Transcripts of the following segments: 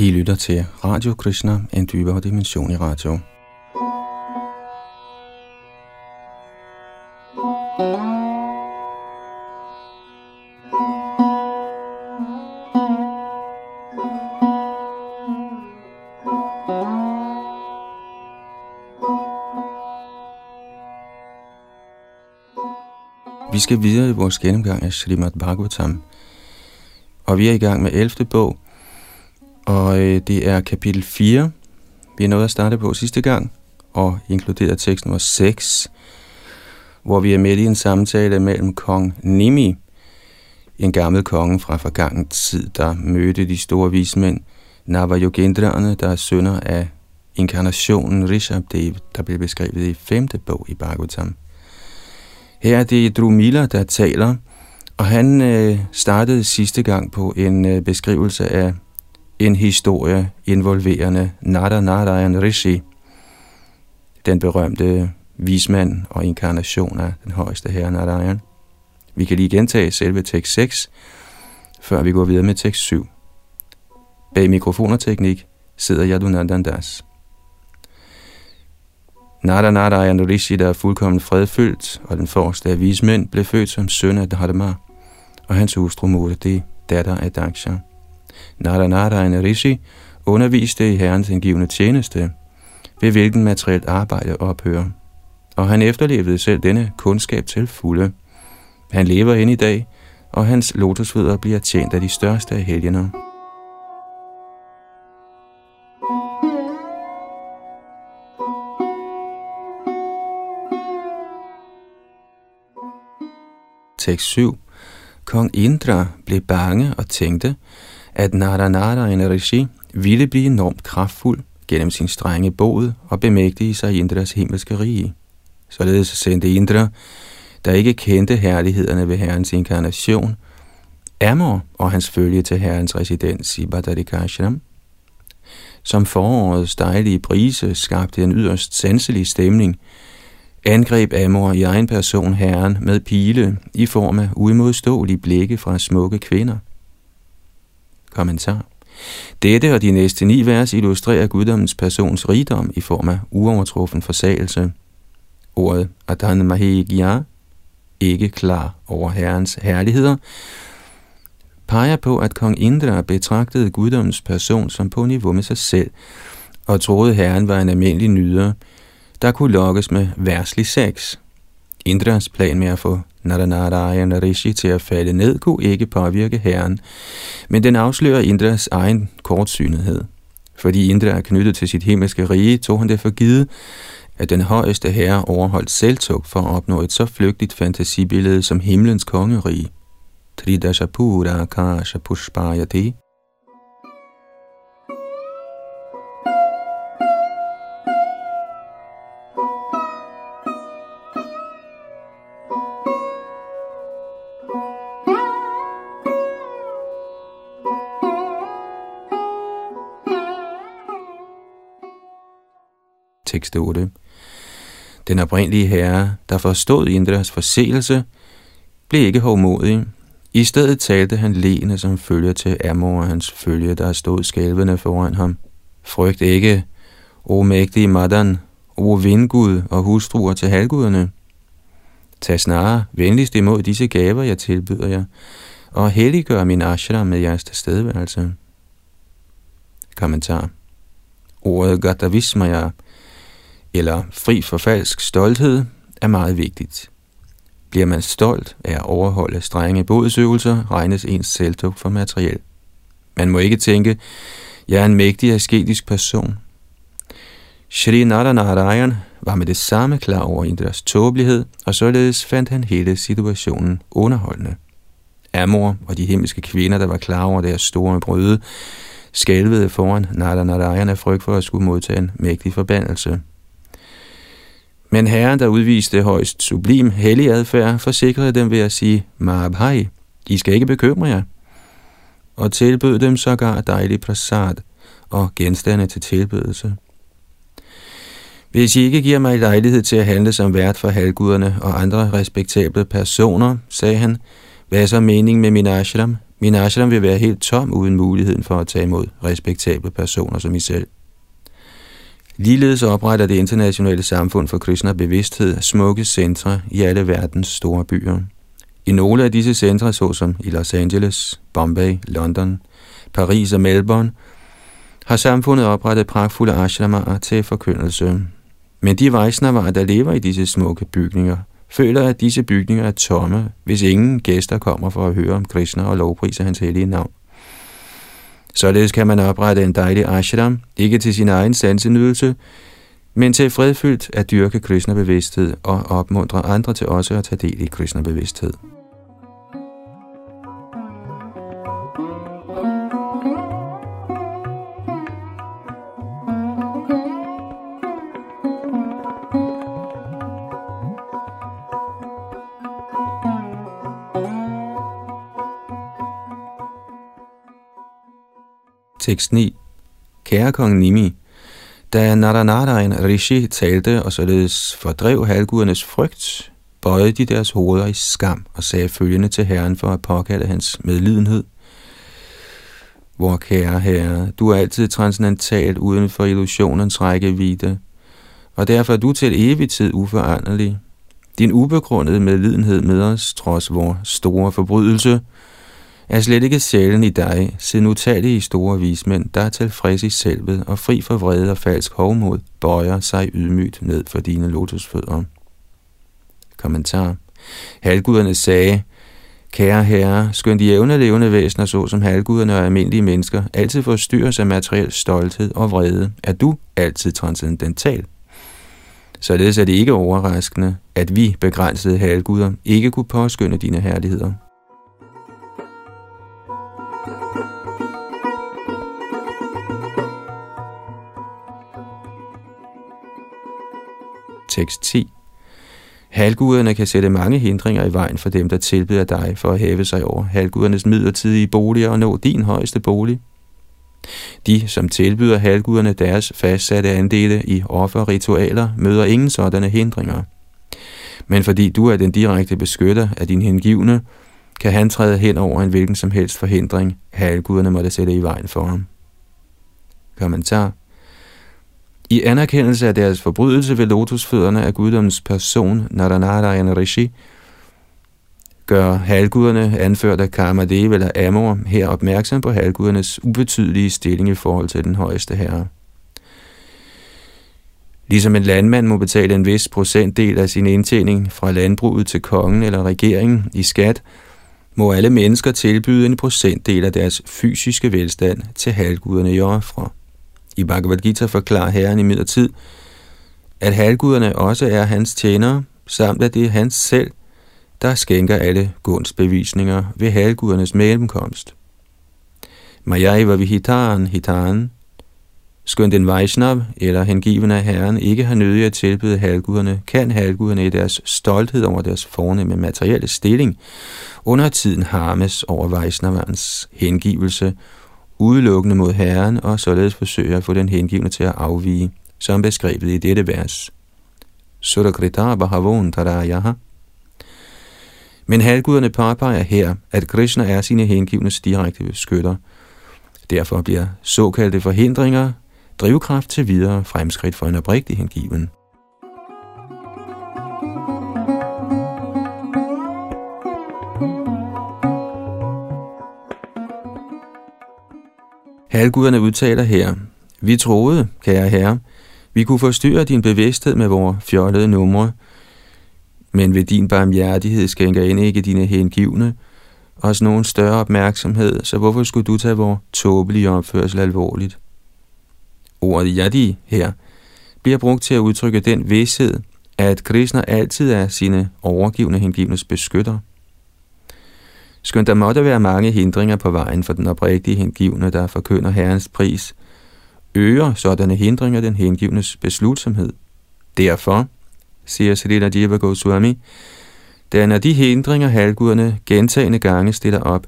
I lytter til Radio Krishna, en dybere dimension i radio. Vi skal videre i vores gennemgang af Srimad Bhagavatam, og vi er i gang med 11. bog, og øh, det er kapitel 4, vi er nået at starte på sidste gang, og inkluderer tekst nummer 6, hvor vi er med i en samtale mellem kong Nimi, en gammel konge fra forgangen tid, der mødte de store vismænd, Navajogendraerne, der er sønner af inkarnationen Rishabdev, der blev beskrevet i femte bog i Bhagavatam. Her er det Drumila, der taler, og han øh, startede sidste gang på en øh, beskrivelse af en historie involverende Nada Narayan Rishi, den berømte vismand og inkarnation af den højeste herre Narayan. Vi kan lige gentage selve tekst 6, før vi går videre med tekst 7. Bag mikrofon og teknik sidder Yadunandan Das. Nada Narayan Rishi, der er fuldkommen fredfyldt, og den forreste af vismænd, blev født som søn af Dharma, og hans hustru Murti, datter af Daksha. Naranarayan Rishi underviste i herrens indgivende tjeneste, ved hvilken materielt arbejde ophører. Og han efterlevede selv denne kundskab til fulde. Han lever ind i dag, og hans lotusfødder bliver tjent af de største af helgener. Tekst 7. Kong Indra blev bange og tænkte, at Naranarayan Rishi ville blive enormt kraftfuld gennem sin strenge båd og bemægtige sig Indras himmelske rige. Således sendte Indra, der ikke kendte herlighederne ved herrens inkarnation, Amor og hans følge til herrens residens i Badarikashram. Som forårets dejlige brise skabte en yderst sanselig stemning, angreb Amor i egen person herren med pile i form af uimodståelige blikke fra smukke kvinder – Kommentar. Dette og de næste ni vers illustrerer guddommens persons rigdom i form af uovertruffen forsagelse. Ordet Adhan Mahegya, ikke klar over herrens herligheder, peger på, at kong Indra betragtede guddommens person som på niveau med sig selv, og troede herren var en almindelig nyder, der kunne lokkes med værslig sex. Indras plan med at få Naranarayan Rishi til at falde ned kunne ikke påvirke herren, men den afslører Indras egen kortsynethed. Fordi Indra er knyttet til sit himmelske rige, tog han det for givet, at den højeste herre overholdt selvtug for at opnå et så flygtigt fantasibillede som himlens kongerige. Tridashapura Akasha Pushpayati tekst 8. Den oprindelige herre, der forstod Indras forseelse, blev ikke hovmodig. I stedet talte han lene som følger til Amor og hans følge, der stod skælvende foran ham. Frygt ikke, o mægtige Madan, o vindgud og hustruer til halvguderne. Tag snarere venligst imod disse gaver, jeg tilbyder jer, og helliggør min ashram med jeres tilstedeværelse. Kommentar. Ordet Gatavismaya eller fri for falsk stolthed er meget vigtigt. Bliver man stolt af at overholde strenge bodsøvelser, regnes ens selvtog for materiel. Man må ikke tænke, jeg er en mægtig asketisk person. Shri Narayan var med det samme klar over Indras tåbelighed, og således fandt han hele situationen underholdende. Amor og de himmelske kvinder, der var klar over deres store brøde, skælvede foran Narayan af frygt for at skulle modtage en mægtig forbandelse. Men herren, der udviste højst sublim hellig adfærd, forsikrede dem ved at sige, Mahabhai, I skal ikke bekymre jer, og tilbød dem sågar dejlig prasad og genstande til tilbedelse. Hvis I ikke giver mig lejlighed til at handle som vært for halvguderne og andre respektable personer, sagde han, hvad er så mening med min ashram, Min ashram vil være helt tom uden muligheden for at tage imod respektable personer som I selv. Ligeledes opretter det internationale samfund for Krishna bevidsthed smukke centre i alle verdens store byer. I nogle af disse centre, såsom i Los Angeles, Bombay, London, Paris og Melbourne, har samfundet oprettet pragtfulde ashramaer til forkyndelse. Men de Vaishnavaer, der lever i disse smukke bygninger, føler, at disse bygninger er tomme, hvis ingen gæster kommer for at høre om Krishna og lovprise hans hellige navn. Således kan man oprette en dejlig ashram, ikke til sin egen sansenydelse, men til fredfyldt at dyrke Krishna-bevidsthed og opmuntre andre til også at tage del i Krishna-bevidsthed. Tekst 9. Kære kong Nimi, da Naranarayan Rishi talte og således fordrev halvgudernes frygt, bøjede de deres hoveder i skam og sagde følgende til herren for at påkalde hans medlidenhed. Vor kære herre, du er altid transcendentalt uden for illusionens rækkevidde, og derfor er du til evig tid uforanderlig. Din ubegrundede medlidenhed med os, trods vores store forbrydelse, er slet ikke sjælen i dig, siden utallige store vismænd, der er tilfreds i selvet og fri for vrede og falsk hovmod, bøjer sig ydmygt ned for dine lotusfødder. Kommentar. Halvguderne sagde, Kære herre, skønt de jævne levende væsener, såsom halvguderne og almindelige mennesker, altid forstyrres af materiel stolthed og vrede, er du altid transcendental. Således er det ikke overraskende, at vi begrænsede halvguder ikke kunne påskynde dine herligheder. Tekst 10. Halvguderne kan sætte mange hindringer i vejen for dem, der tilbyder dig for at hæve sig over halvgudernes midlertidige boliger og nå din højeste bolig. De, som tilbyder halvguderne deres fastsatte andele i offerritualer, møder ingen sådanne hindringer. Men fordi du er den direkte beskytter af din hengivne, kan han træde hen over en hvilken som helst forhindring, halvguderne måtte sætte i vejen for ham. Kommentar i anerkendelse af deres forbrydelse ved lotusfødderne af guddommens person, Naranarayan Rishi, gør halvguderne, anført af Karmadev eller Amor, her opmærksom på halvgudernes ubetydelige stilling i forhold til den højeste herre. Ligesom en landmand må betale en vis procentdel af sin indtjening fra landbruget til kongen eller regeringen i skat, må alle mennesker tilbyde en procentdel af deres fysiske velstand til halvguderne i ofre. I Bhagavad Gita forklarer Herren i midlertid, at halvguderne også er hans tjenere, samt at det er hans selv, der skænker alle gunstbevisninger ved halvgudernes mellemkomst. Majaiva vihitaren hitaren, skønt en Vaishnav eller hengiven af Herren ikke har nødig at tilbyde halvguderne, kan halvguderne i deres stolthed over deres fornemme materielle stilling under tiden harmes over Vaishnavans hengivelse udelukkende mod Herren, og således forsøger at få den hengivne til at afvige, som beskrevet i dette vers. Surakrita Bhavon Tarayaha. Men halvguderne påpeger her, at Krishna er sine hengivnes direkte beskytter. Derfor bliver såkaldte forhindringer drivkraft til videre fremskridt for en oprigtig hengiven. Halvguderne udtaler her, vi troede, kære herre, vi kunne forstyrre din bevidsthed med vores fjollede numre, men ved din barmhjertighed skænker ind ikke dine hengivne os nogen større opmærksomhed, så hvorfor skulle du tage vores tåbelige opførsel alvorligt? Ordet yadi her bliver brugt til at udtrykke den vidshed, at Krishna altid er sine overgivende hengivnes beskytter – Skønt der måtte være mange hindringer på vejen for den oprigtige hengivne, der forkynder Herrens pris, øger sådanne hindringer den hengivnes beslutsomhed. Derfor, siger Srila Jiva Goswami, når de hindringer halvguderne gentagende gange stiller op,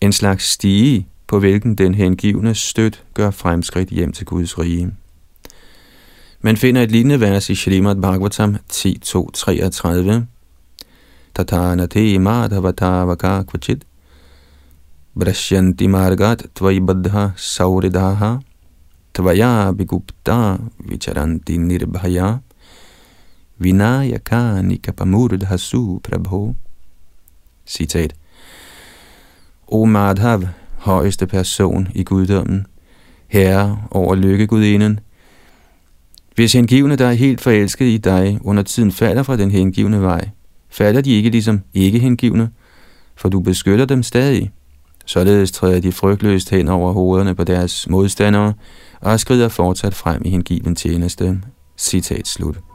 en slags stige, på hvilken den hengivne støt gør fremskridt hjem til Guds rige. Man finder et lignende vers i Shrimad Bhagavatam 10.2.33, tatanate madhavata vaka kvachit Brashyanti margat tvaibaddha sauridaha tvaya bigupta vicharanti nirbhaya vinayaka nikapamurdhasu prabho. Citat. O Madhav, højeste person i guddommen, herre over lykkegudinden, hvis hengivne, der er helt forelsket i dig, under tiden falder fra den hengivne vej, falder de ikke ligesom ikke hengivne, for du beskytter dem stadig. Således træder de frygtløst hen over hovederne på deres modstandere og skrider fortsat frem i hengiven tjeneste. Citat slut.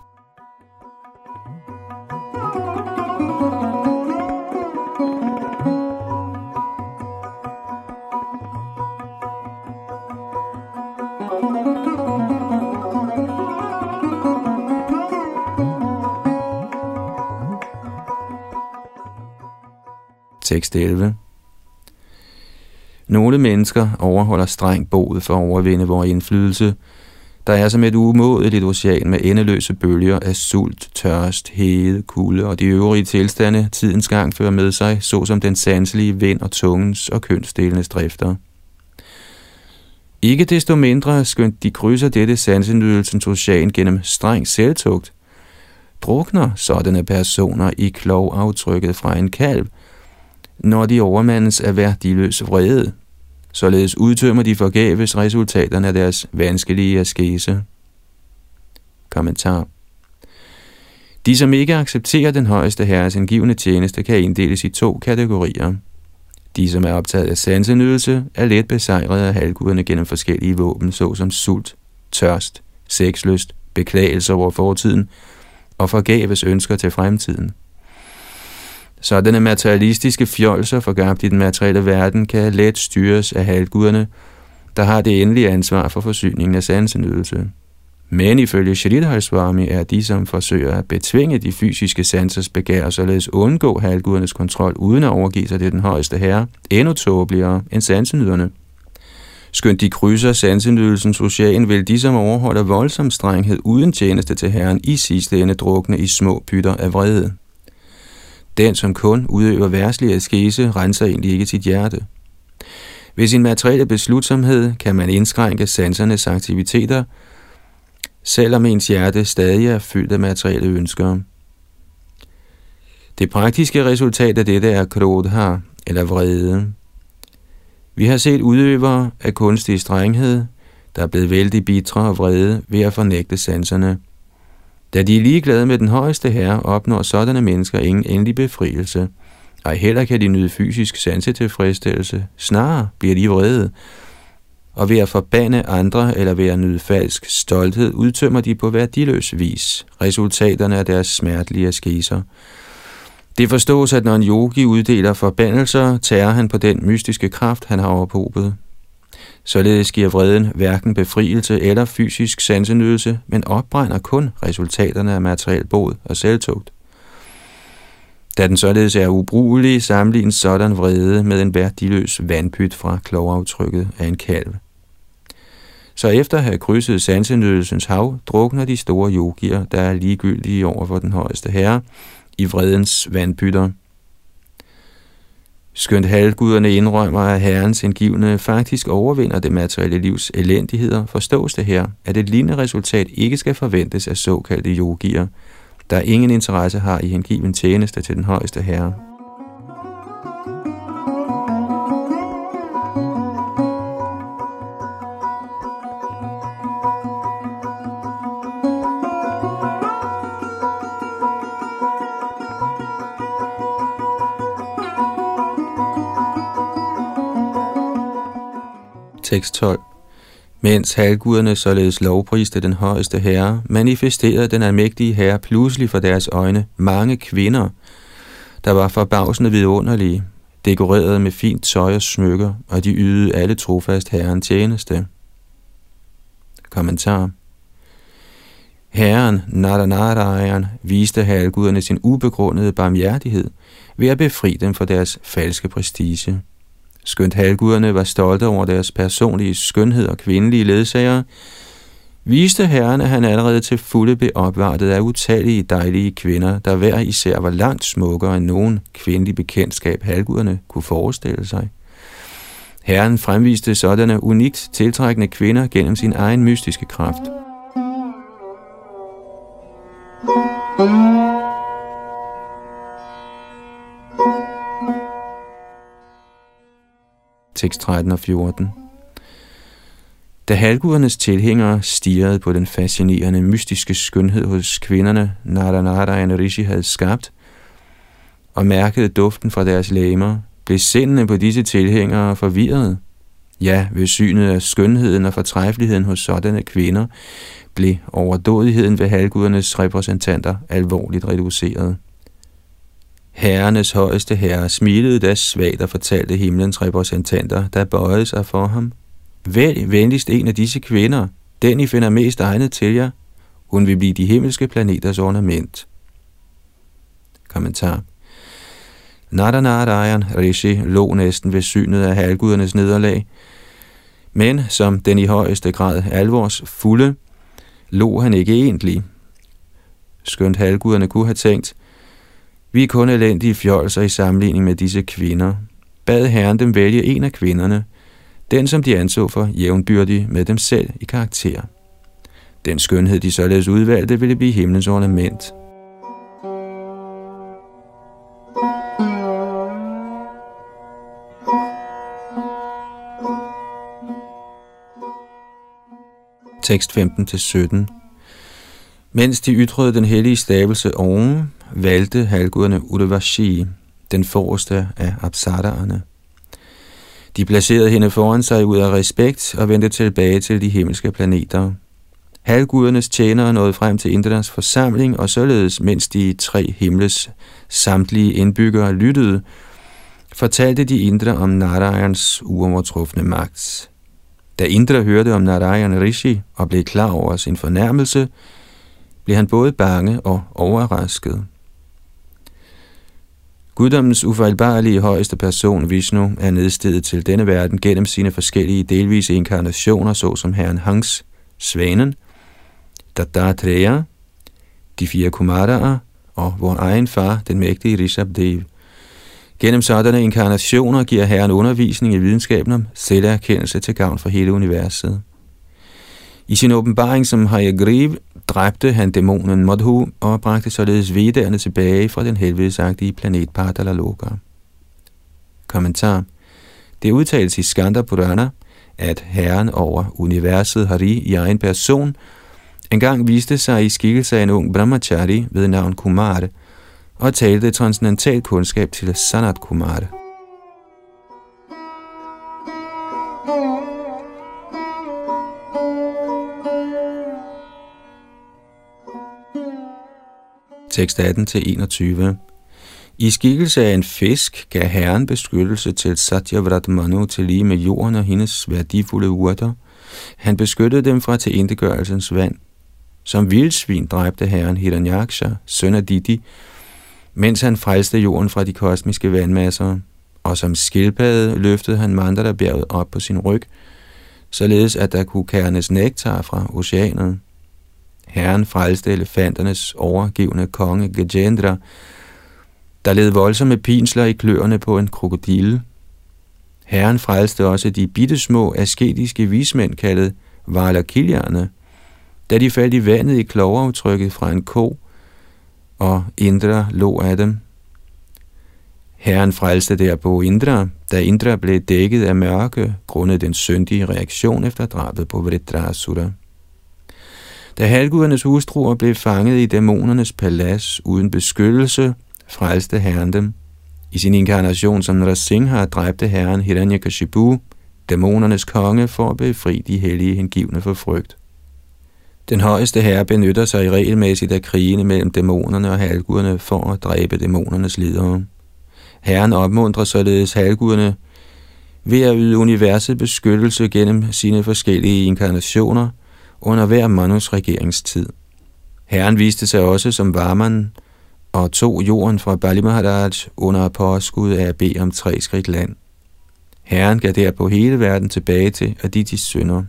Tekst 11 Nogle mennesker overholder streng boet for at overvinde vores indflydelse. Der er som et umådeligt ocean med endeløse bølger af sult, tørst, hede, kulde og de øvrige tilstande tidens gang fører med sig, såsom den sanselige vind og tungens og kønsdelenes drifter. Ikke desto mindre, skønt de krydser dette sansenydelsens ocean gennem streng selvtugt, drukner sådanne personer i klovaftrykket fra en kalv – når de overmandes af værdiløs vrede. Således udtømmer de forgæves resultaterne af deres vanskelige askese. Kommentar De, som ikke accepterer den højeste herres angivende tjeneste, kan inddeles i to kategorier. De, som er optaget af sansenydelse, er let besejret af halvguderne gennem forskellige våben, såsom sult, tørst, sexlyst, beklagelser over fortiden og forgæves ønsker til fremtiden. Sådanne materialistiske fjolser forgabt i den materielle verden kan let styres af halvguderne, der har det endelige ansvar for forsyningen af sansenydelse. Men ifølge Shridhar Swami er de, som forsøger at betvinge de fysiske sansers begær og således undgå halvgudernes kontrol uden at overgive sig til den højeste herre, endnu tåbeligere end sansenyderne. Skønt de krydser sansenydelsens ocean, vil de, som overholder voldsom strenghed uden tjeneste til herren, i sidste ende drukne i små pytter af vrede. Den, som kun udøver værtslig askese, renser egentlig ikke sit hjerte. Ved sin materielle beslutsomhed kan man indskrænke sansernes aktiviteter, selvom ens hjerte stadig er fyldt af materielle ønsker. Det praktiske resultat af dette er krodha, eller vrede. Vi har set udøvere af kunstig strenghed, der er blevet vældig bitre og vrede ved at fornægte sanserne. Da de er ligeglade med den højeste herre, opnår sådanne mennesker ingen endelig befrielse. Og heller kan de nyde fysisk sansetilfredsstillelse. Snarere bliver de vrede. Og ved at forbande andre eller ved at nyde falsk stolthed, udtømmer de på værdiløs vis resultaterne af deres smertelige askeser. Det forstås, at når en yogi uddeler forbandelser, tager han på den mystiske kraft, han har overpobet. Således giver vreden hverken befrielse eller fysisk sansenydelse, men opbrænder kun resultaterne af materiel bod og selvtugt. Da den således er ubrugelig, sammenlignes sådan vrede med en værdiløs vandpyt fra klovaftrykket af en kalv. Så efter at have krydset sansenydelsens hav, drukner de store yogier, der er ligegyldige over for den højeste herre, i vredens vandpytter – Skønt halvguderne indrømmer, at herrens indgivende faktisk overvinder det materielle livs elendigheder, forstås det her, at et lignende resultat ikke skal forventes af såkaldte yogier, der ingen interesse har i hengiven tjeneste til den højeste herre. Tekst 12. Mens halvguderne således lovpriste den højeste herre, manifesterede den almægtige herre pludselig for deres øjne mange kvinder, der var forbavsende vidunderlige, dekoreret med fint tøj og smykker, og de ydede alle trofast herren tjeneste. Kommentar Herren Naranarayan viste halvguderne sin ubegrundede barmhjertighed ved at befri dem fra deres falske prestige. Skønt halvguderne var stolte over deres personlige skønhed og kvindelige ledsagere, viste herren, at han allerede til fulde blev opvartet af utallige dejlige kvinder, der hver især var langt smukkere end nogen kvindelig bekendtskab halvguderne kunne forestille sig. Herren fremviste sådanne unikt tiltrækkende kvinder gennem sin egen mystiske kraft. Tekst 13 og 14 Da halvgudernes tilhængere stirrede på den fascinerende mystiske skønhed hos kvinderne, Naranarayan Rishi havde skabt, og mærkede duften fra deres læmer, blev sindene på disse tilhængere forvirret. Ja, ved synet af skønheden og fortræffeligheden hos sådanne kvinder, blev overdådigheden ved halvgudernes repræsentanter alvorligt reduceret. Herrenes højeste herre smilede da svagt og fortalte himlens repræsentanter, der bøjede sig for ham. Vælg venligst en af disse kvinder, den I finder mest egnet til jer. Hun vil blive de himmelske planeters ornament. Kommentar Nadanarayan Rishi lå næsten ved synet af halvgudernes nederlag, men som den i højeste grad alvors fulde, lå han ikke egentlig. Skønt halvguderne kunne have tænkt, vi er kun elendige fjolser i sammenligning med disse kvinder, bad herren dem vælge en af kvinderne, den som de anså for jævnbyrdig med dem selv i karakter. Den skønhed, de således udvalgte, ville blive himlens ornament. tekst 15-17. Mens de ytrede den hellige stavelse oven, valgte halvguderne Udavashi, den forreste af Apsaraerne. De placerede hende foran sig ud af respekt og vendte tilbage til de himmelske planeter. Halvgudernes tjenere nåede frem til Indras forsamling, og således, mens de tre himles samtlige indbyggere lyttede, fortalte de Indra om Narayans uovertrufne magt. Da Indra hørte om Narayan Rishi og blev klar over sin fornærmelse, blev han både bange og overrasket. Guddommens ufejlbarlige højeste person, Vishnu, er nedstedet til denne verden gennem sine forskellige delvise inkarnationer, såsom herren Hans, Svanen, Dattatreya, de fire Kumaraer og vor egen far, den mægtige Rishabdev. Gennem sådanne inkarnationer giver Herren undervisning i videnskaben om selverkendelse til gavn for hele universet. I sin åbenbaring som Hayagriv dræbte han dæmonen Madhu og bragte således vedderne tilbage fra den helvedesagtige planet Padalaloka. Kommentar Det udtales i Skanda Purana, at herren over universet Hari i egen person engang viste sig i skikkelse af en ung brahmachari ved navn Kumar, og talte transcendental kundskab til Sanat Kumar. Tekst 18-21 I skikkelse af en fisk gav herren beskyttelse til Satyavrat Manu til lige med jorden og hendes værdifulde urter. Han beskyttede dem fra tilintetgørelsens vand. Som vildsvin dræbte herren Hiranyaksha, søn af Didi, mens han frelste jorden fra de kosmiske vandmasser, og som skildpadde løftede han Mandala-bjerget op på sin ryg, således at der kunne kærnes nektar fra oceanet. Herren frelste elefanternes overgivende konge Gajendra, der led voldsomme pinsler i kløerne på en krokodille. Herren frelste også de bittesmå asketiske vismænd kaldet Valakilierne, da de faldt i vandet i klovaftrykket fra en ko, og Indra lå af dem. Herren frelste derpå Indra, da Indra blev dækket af mørke, grundet den syndige reaktion efter drabet på Vritrasura. Da halvgudernes hustruer blev fanget i dæmonernes palads uden beskyttelse, frelste herren dem. I sin inkarnation som Nrasingha dræbte herren Hiranyakashipu, dæmonernes konge, for at befri de hellige hengivne for frygt. Den højeste herre benytter sig regelmæssigt af krigene mellem dæmonerne og halvguderne for at dræbe dæmonernes ledere. Herren opmuntrer således halvguderne ved at yde universet beskyttelse gennem sine forskellige inkarnationer under hver Manus regeringstid. Herren viste sig også som Varman og tog jorden fra Bali Maharaj under påskud af at bede om tre skridt land. Herren gav derpå hele verden tilbage til Aditis sønner.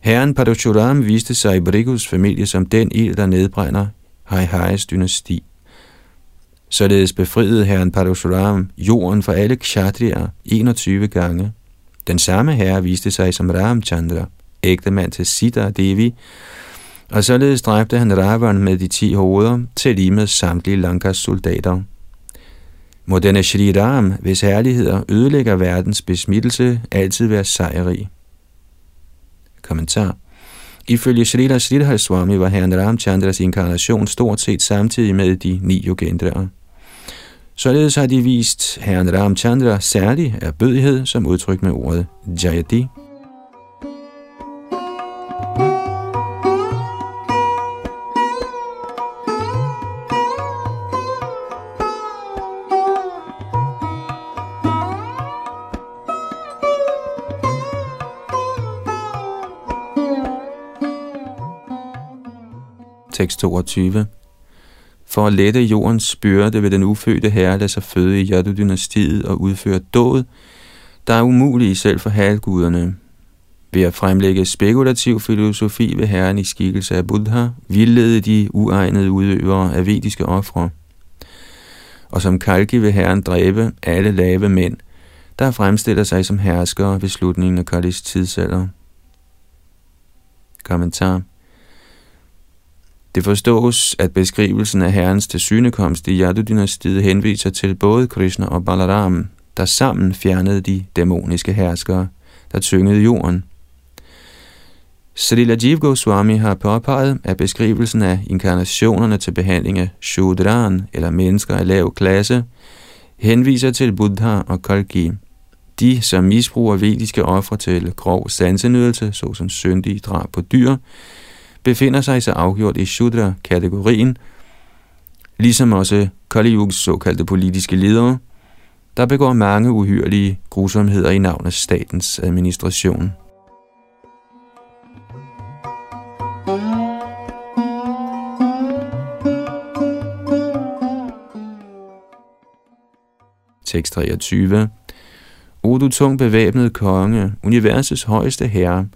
Herren Padashuram viste sig i Brigus familie som den ild, der nedbrænder Haihais dynasti. Således befriede herren Parashuram jorden for alle kshatriyer 21 gange. Den samme herre viste sig som Ramchandra, ægtemand til Sita Devi, og således dræbte han Ravan med de ti hoveder til lige med samtlige Lankas soldater. Må denne Shri Ram, hvis herligheder ødelægger verdens besmittelse, altid være sejrig. Kommentar Ifølge Srila Sridhar Swami var herren Ramchandras inkarnation stort set samtidig med de ni yogendrere. Således har de vist herren Ramchandra særlig erbødighed som udtryk med ordet Jayati. Tekst 22 for at lette jordens byrde vil den ufødte herre lade sig føde i Yadu-dynastiet og udføre dåd, der er umulige selv for halvguderne. Ved at fremlægge spekulativ filosofi ved herren i skikkelse af Buddha, vildlede de uegnede udøvere af vediske ofre. Og som Kalki vil herren dræbe alle lave mænd, der fremstiller sig som herskere ved slutningen af Kallis tidsalder. Kommentar det forstås, at beskrivelsen af herrens tilsynekomst i Yadu-dynastiet henviser til både Krishna og Balaram, der sammen fjernede de dæmoniske herskere, der tyngede jorden. Srila Jiv Goswami har påpeget, at beskrivelsen af inkarnationerne til behandling af Shudran, eller mennesker af lav klasse, henviser til Buddha og Kalki. De, som misbruger vediske ofre til grov sansenydelse, såsom syndige drab på dyr, befinder sig så afgjort i Shudra-kategorien, ligesom også Kali såkaldte politiske ledere, der begår mange uhyrlige grusomheder i navn af statens administration. Tekst 23 O du tung bevæbnet konge, universets højeste herre,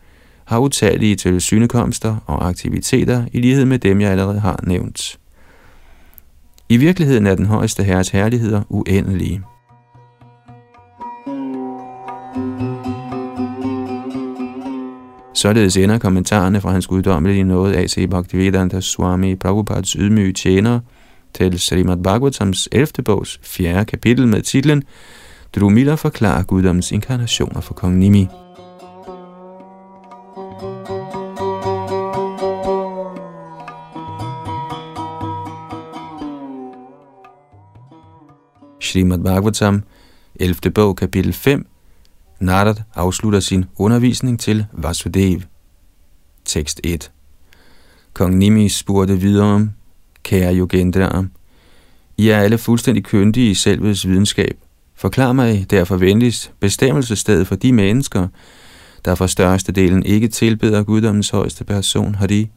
har utallige tilsynekomster og aktiviteter i lighed med dem, jeg allerede har nævnt. I virkeligheden er den højeste herres herligheder uendelige. Således ender kommentarerne fra hans guddommelige noget A.C. Bhaktivedanta Swami Prabhupads ydmyge tjener til Srimad Bhagavatams 11. bogs 4. kapitel med titlen Drumila forklarer guddommens inkarnationer for kong Nimi. Srimad Bhagavatam, 11. bog, kapitel 5, Narad afslutter sin undervisning til Vasudev. Tekst 1 Kong Nimi spurgte videre, kære Yogendra, I er alle fuldstændig kyndige i selvets videnskab. Forklar mig derfor venligst bestemmelsesstedet for de mennesker, der for største delen ikke tilbeder guddommens højeste person, har de,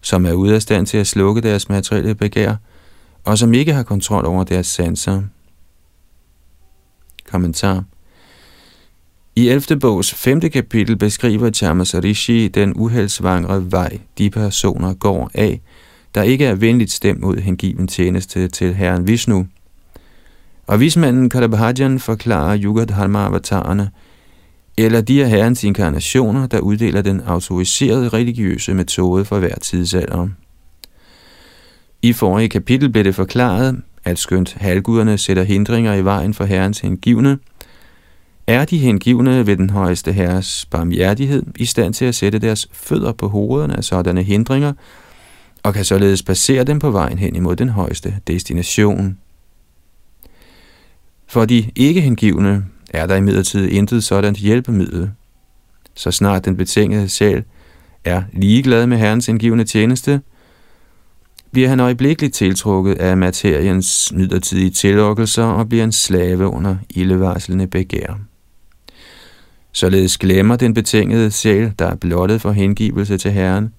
som er ude af stand til at slukke deres materielle begær, og som ikke har kontrol over deres sanser. Kommentar I 11. bogs 5. kapitel beskriver Chamas Rishi den uheldsvangre vej, de personer går af, der ikke er venligt stemt mod hengiven tjeneste til Herren Vishnu. Og vismanden Kadabhajan forklarer Yugadharma-avatarerne, eller de af Herrens inkarnationer, der uddeler den autoriserede religiøse metode for hver tidsalder. I forrige kapitel blev det forklaret, at skønt halvguderne sætter hindringer i vejen for herrens hengivne, er de hengivne ved den højeste herres barmhjertighed i stand til at sætte deres fødder på hovederne af sådanne hindringer, og kan således passere dem på vejen hen imod den højeste destination. For de ikke hengivne er der imidlertid intet sådan hjælpemiddel. Så snart den betingede sjæl er ligeglad med herrens hengivne tjeneste, bliver han øjeblikkeligt tiltrukket af materiens midlertidige tillokkelser og bliver en slave under ildevarslende begær. Således glemmer den betingede sjæl, der er blottet for hengivelse til Herren,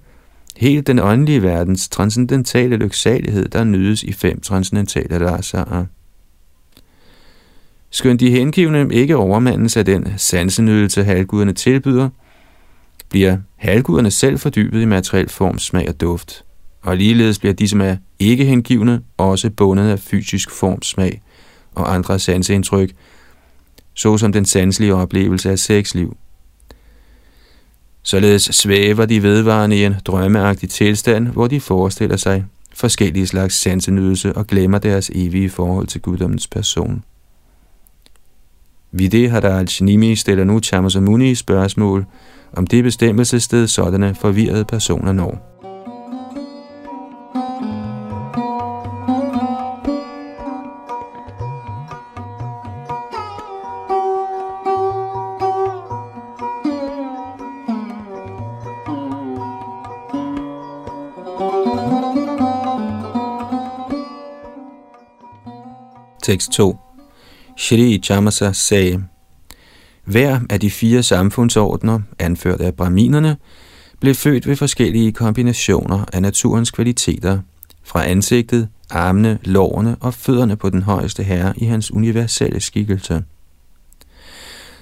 helt den åndelige verdens transcendentale lyksalighed, der nydes i fem transcendentale rasaer. Skønt de hengivne ikke overmandes af den sansenydelse, halvguderne tilbyder, bliver halvguderne selv fordybet i materiel form, smag og duft – og ligeledes bliver de, som er ikke hengivne, også bundet af fysisk form, smag og andre sanseindtryk, såsom den sanselige oplevelse af sexliv. Således svæver de vedvarende i en drømmeagtig tilstand, hvor de forestiller sig forskellige slags sansenydelse og glemmer deres evige forhold til guddommens person. Vide Harald Shnimi stiller nu Chamasamuni spørgsmål om det bestemmelsessted sådanne forvirrede personer når. Tekst 2 Shri Chamasa sagde, hver af de fire samfundsordner, anført af braminerne, blev født ved forskellige kombinationer af naturens kvaliteter, fra ansigtet, armene, lårene og fødderne på den højeste herre i hans universelle skikkelse.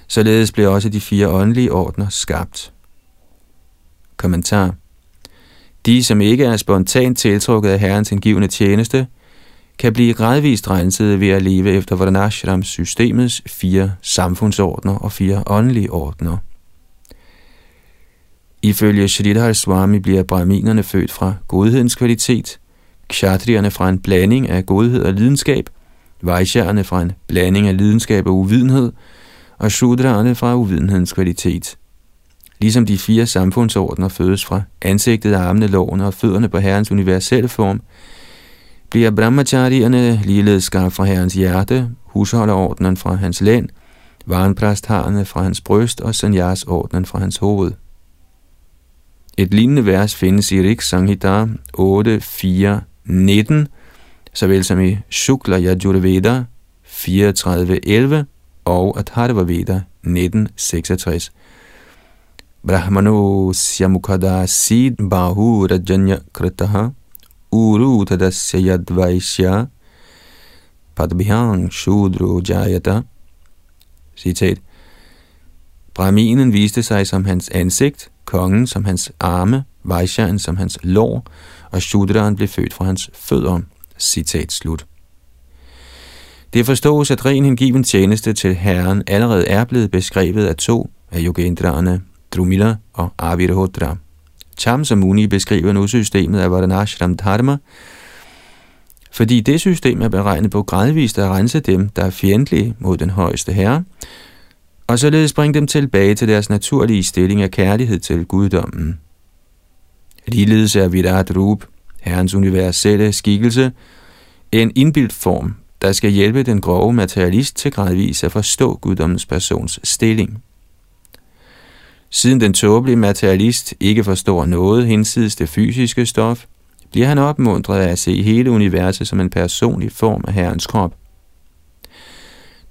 Således blev også de fire åndelige ordner skabt. Kommentar De, som ikke er spontant tiltrukket af herrens indgivende tjeneste – kan blive gradvist renset ved at leve efter Varnashrams systemets fire samfundsordner og fire åndelige ordner. Ifølge Shridhar Swami bliver brahminerne født fra godhedens kvalitet, kshatrierne fra en blanding af godhed og lidenskab, vajsjerne fra en blanding af lidenskab og uvidenhed, og shudraerne fra uvidenhedens kvalitet. Ligesom de fire samfundsordner fødes fra ansigtet, armene, lårene og fødderne på herrens universelle form, bliver brahmacharierne ligeledes skabt fra herrens hjerte, husholderordnen fra hans læn, varenpræstharerne fra hans bryst og sanyas-ordnen fra hans hoved. Et lignende vers findes i Rik Sanghita 8, 4, 19, såvel som i Shukla Yajurveda 34, 11 og Atharva Veda 19, 66. Brahmano Syamukada Sid Bahu Rajanya Kritaha uru tadasya yadvaisya padbhyang shudro jayata. Citat. Brahminen viste sig som hans ansigt, kongen som hans arme, Vaishyan som hans lår, og Shudraen blev født fra hans fødder. Citat slut. Det forstås, at ren hengiven tjeneste til Herren allerede er blevet beskrevet af to af yogendraerne, Drumila og Avirhodra. Chamsamuni beskriver nu systemet af Varanashram Dharma, fordi det system er beregnet på gradvist at rense dem, der er fjendtlige mod den højeste herre, og således bringe dem tilbage til deres naturlige stilling af kærlighed til guddommen. Ligeledes er Virat Rup, herrens universelle skikkelse, en indbildt form, der skal hjælpe den grove materialist til gradvis at forstå guddommens persons stilling. Siden den tåbelige materialist ikke forstår noget hinsides det fysiske stof, bliver han opmuntret af at se hele universet som en personlig form af Herrens krop.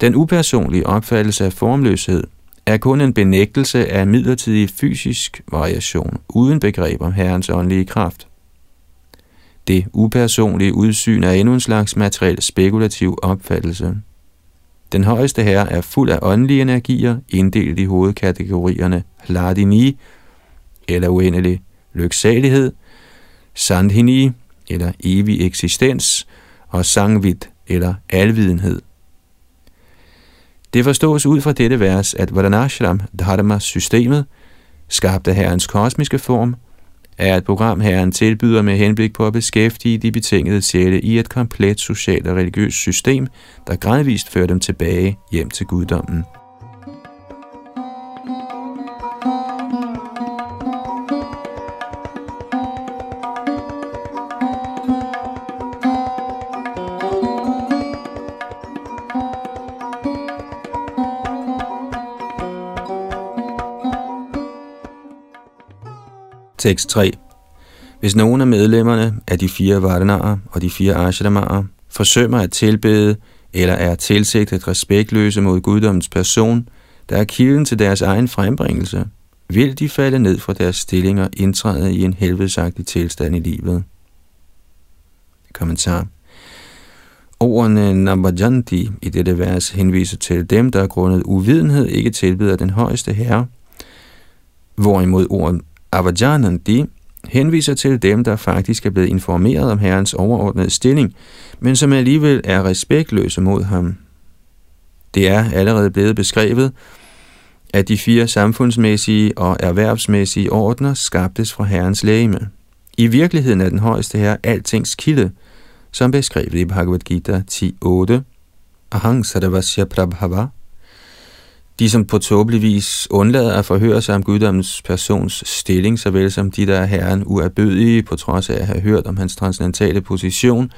Den upersonlige opfattelse af formløshed er kun en benægtelse af midlertidig fysisk variation uden begreb om Herrens åndelige kraft. Det upersonlige udsyn er endnu en slags materiel spekulativ opfattelse. Den højeste herre er fuld af åndelige energier, inddelt i hovedkategorierne Hladini, eller uendelig lyksalighed, Sandhini, eller evig eksistens, og Sangvit, eller alvidenhed. Det forstås ud fra dette vers, at Vadanashram Dharma-systemet, skabte herrens kosmiske form, er et program, herren tilbyder med henblik på at beskæftige de betingede sjæle i et komplet socialt og religiøst system, der gradvist fører dem tilbage hjem til guddommen. Tekst 3. Hvis nogen af medlemmerne af de fire varnarer og de fire ashramarer forsømmer at tilbede eller er tilsigtet respektløse mod guddommens person, der er kilden til deres egen frembringelse, vil de falde ned fra deres stillinger og indtræde i en helvedesagtig tilstand i livet. Kommentar Ordene Nabajanti i dette vers henviser til dem, der er grundet uvidenhed ikke tilbeder den højeste herre, hvorimod ordet Avajanandi henviser til dem, der faktisk er blevet informeret om Herrens overordnede stilling, men som alligevel er respektløse mod ham. Det er allerede blevet beskrevet, at de fire samfundsmæssige og erhvervsmæssige ordner skabtes fra Herrens lægeme. I virkeligheden er den højeste her altings kilde, som beskrevet i Bhagavad Gita 10.8. Ahang Sarvasya Prabhava. De, som på tåbelig vis undlader at forhøre sig om guddommens persons stilling, såvel som de, der er herren uerbødige, på trods af at have hørt om hans transcendentale position,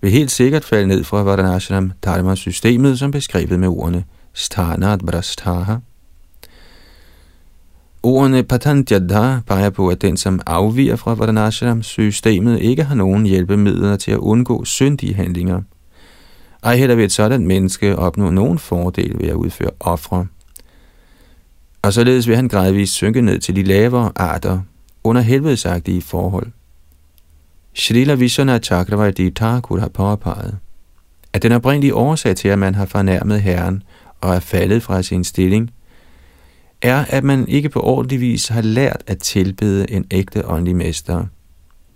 vil helt sikkert falde ned fra Varanashram Dharma-systemet, som beskrevet med ordene Sthanat Brastaha. Ordene Patanjadha peger på, at den, som afviger fra Varanashram-systemet, ikke har nogen hjælpemidler til at undgå syndige handlinger. Ej heller vil et sådan menneske opnå nogen fordel ved at udføre ofre. Og således vil han gradvist synke ned til de lavere arter under helvedesagtige forhold. Srila Vishwanath Chakravarti Thakur har påpeget, at den oprindelige årsag til, at man har fornærmet Herren og er faldet fra sin stilling, er, at man ikke på ordentlig vis har lært at tilbede en ægte åndelig mester.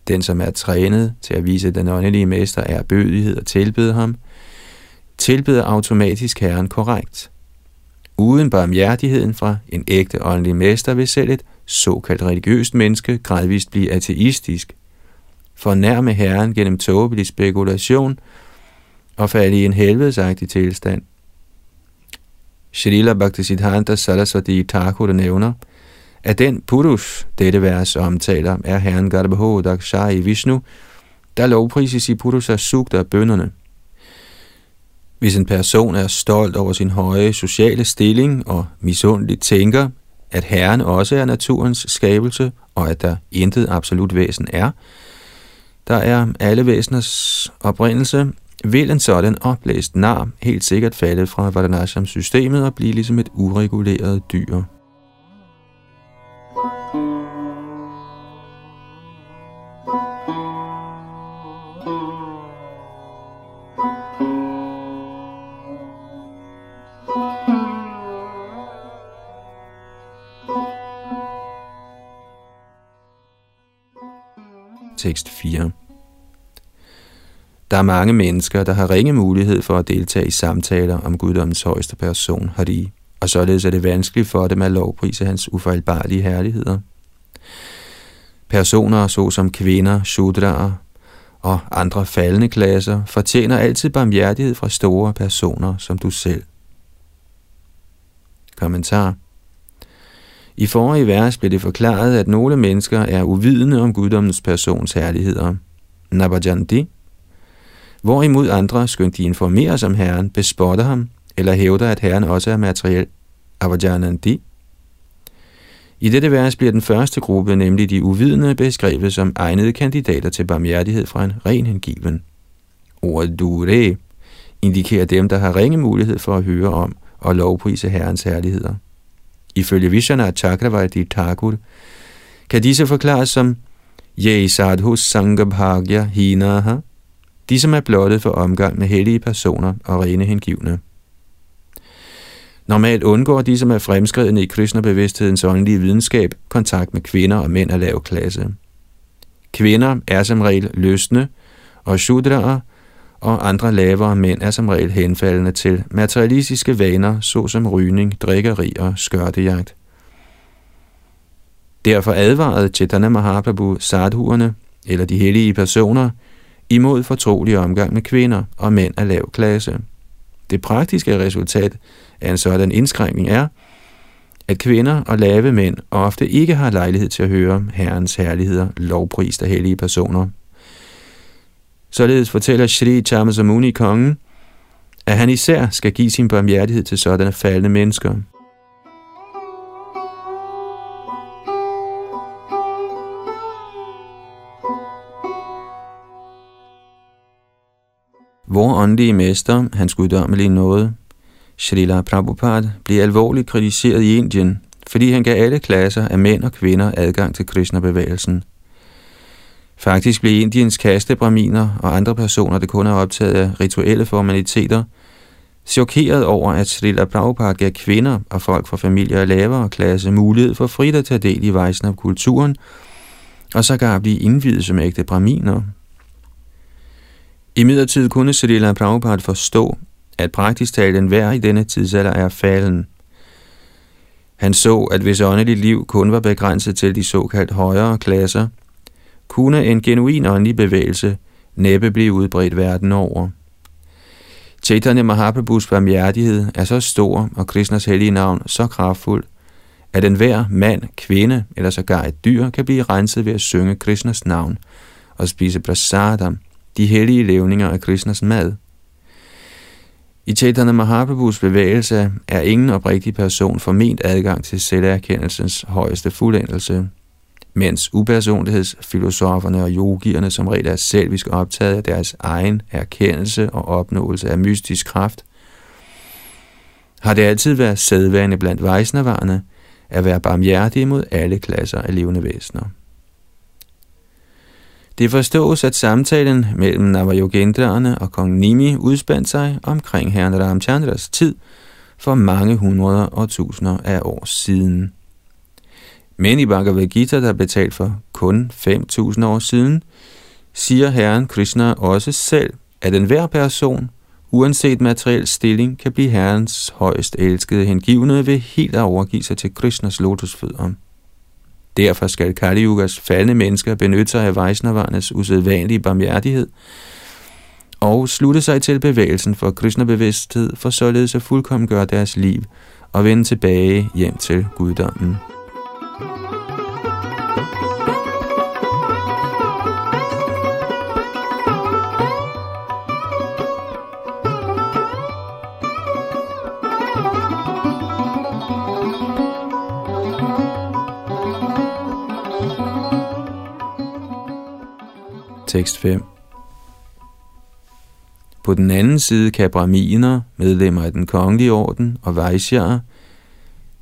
Den, som er trænet til at vise den åndelige mester er bødighed og tilbede ham, tilbeder automatisk Herren korrekt. Uden barmhjertigheden fra en ægte åndelig mester vil selv et såkaldt religiøst menneske gradvist blive ateistisk, fornærme Herren gennem tåbelig spekulation og falde i en helvedesagtig tilstand. Shrila Bhaktisiddhanta Saraswati Thakur nævner, at den Purush, dette vers omtaler, er herren Garbho Dakshai Vishnu, der lovprises i Purusha Sugta bønderne. Hvis en person er stolt over sin høje sociale stilling og misundeligt tænker, at Herren også er naturens skabelse, og at der intet absolut væsen er, der er alle væseners oprindelse, vil en sådan oplæst nar helt sikkert falde fra Varanasham-systemet og blive ligesom et ureguleret dyr. Tekst 4 der er mange mennesker, der har ringe mulighed for at deltage i samtaler om guddommens højeste person, Hari, og således er det vanskeligt for dem at lovprise hans ufejlbarlige herligheder. Personer såsom kvinder, shudraer og andre faldende klasser fortjener altid barmhjertighed fra store personer som du selv. Kommentar i forrige vers blev det forklaret, at nogle mennesker er uvidende om guddommens persons herligheder. Nabajanti Hvorimod andre, skønt de informerer om Herren, bespotter ham, eller hævder, at Herren også er materiel. Avajanandi. I dette vers bliver den første gruppe, nemlig de uvidende, beskrevet som egnede kandidater til barmhjertighed fra en ren hengiven. Ordet dure indikerer dem, der har ringe mulighed for at høre om og lovprise Herrens herligheder. Ifølge Vishana Chakravarti Thakur kan disse forklares som Ye sadhus sangabhagya hinaha, de som er blottet for omgang med hellige personer og rene hengivne. Normalt undgår de, som er fremskridende i Krishna-bevidsthedens åndelige videnskab, kontakt med kvinder og mænd af lav klasse. Kvinder er som regel løsne, og shudraer og andre lavere mænd er som regel henfaldende til materialistiske vaner, såsom rygning, drikkeri og skørtejagt. Derfor advarede Chaitanya Mahaprabhu sadhuerne, eller de hellige personer, imod fortrolig omgang med kvinder og mænd af lav klasse. Det praktiske resultat af en sådan indskrænkning er, at kvinder og lave mænd ofte ikke har lejlighed til at høre Herrens herligheder lovprist af hellige personer. Således fortæller Shri Chamasamuni kongen, at han især skal give sin barmhjertighed til sådanne faldende mennesker – Vor åndelige mester, hans guddommelige nåde, Srila Prabhupada, blev alvorligt kritiseret i Indien, fordi han gav alle klasser af mænd og kvinder adgang til Krishna-bevægelsen. Faktisk blev Indiens kastebraminer og andre personer, der kun er optaget af rituelle formaliteter, chokeret over, at Srila Prabhupada gav kvinder og folk fra familier af lavere klasse mulighed for frit at tage del i Vaisnav-kulturen og så gav blive indvidet som ægte braminer. I midlertid kunne Srila Prabhupada forstå, at praktisk talt enhver i denne tidsalder er falden. Han så, at hvis åndeligt liv kun var begrænset til de såkaldt højere klasser, kunne en genuin åndelig bevægelse næppe blive udbredt verden over. Chaitanya Mahaprabhus barmhjertighed er så stor, og Krishnas hellige navn så kraftfuld, at enhver mand, kvinde eller sågar et dyr kan blive renset ved at synge Krishnas navn og spise prasadam, de hellige levninger af Krishnas mad. I Chaitanya Mahaprabhus bevægelse er ingen oprigtig person forment adgang til selverkendelsens højeste fuldendelse, mens upersonlighedsfilosoferne og yogierne som regel er selvisk optaget af deres egen erkendelse og opnåelse af mystisk kraft, har det altid været sædvane blandt vejsnavarerne at være barmhjertige mod alle klasser af levende væsener. Det forstås, at samtalen mellem Navajogendraerne og kong Nimi udspandt sig omkring herren Ramchandras tid for mange hundreder og tusinder af år siden. Men i Bhagavad Gita, der blev talt for kun 5.000 år siden, siger herren Krishna også selv, at enhver person, uanset materiel stilling, kan blive herrens højst elskede hengivne ved helt at overgive sig til Krishnas lotusfødder. Derfor skal Kali Yugas faldende mennesker benytte sig af Vaisnavarnes usædvanlige barmhjertighed og slutte sig til bevægelsen for Krishna-bevidsthed for således at fuldkommen gøre deres liv og vende tilbage hjem til guddommen. Tekst 5 På den anden side kan braminer, medlemmer af den kongelige orden og vejsjarer,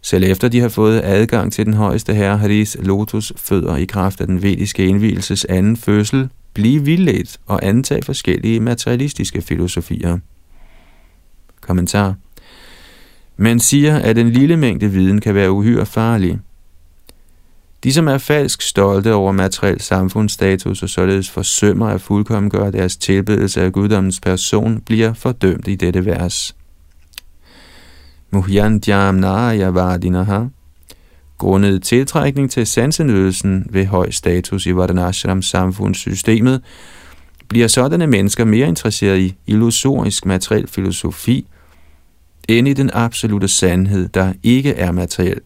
selv efter de har fået adgang til den højeste herre Haris lotus fødder i kraft af den vediske indvielses anden fødsel, blive vildledt og antage forskellige materialistiske filosofier. Kommentar. Man siger, at en lille mængde viden kan være uhyre farlig – de, som er falsk stolte over materiel samfundsstatus og således forsømmer at fuldkommengøre deres tilbedelse af guddommens person, bliver fordømt i dette vers. Muhyan Muhyandyam Naraya Vardinaha Grundet tiltrækning til sansenydelsen ved høj status i Vardanashram samfundssystemet, bliver sådanne mennesker mere interesseret i illusorisk materiel filosofi, end i den absolute sandhed, der ikke er materiel.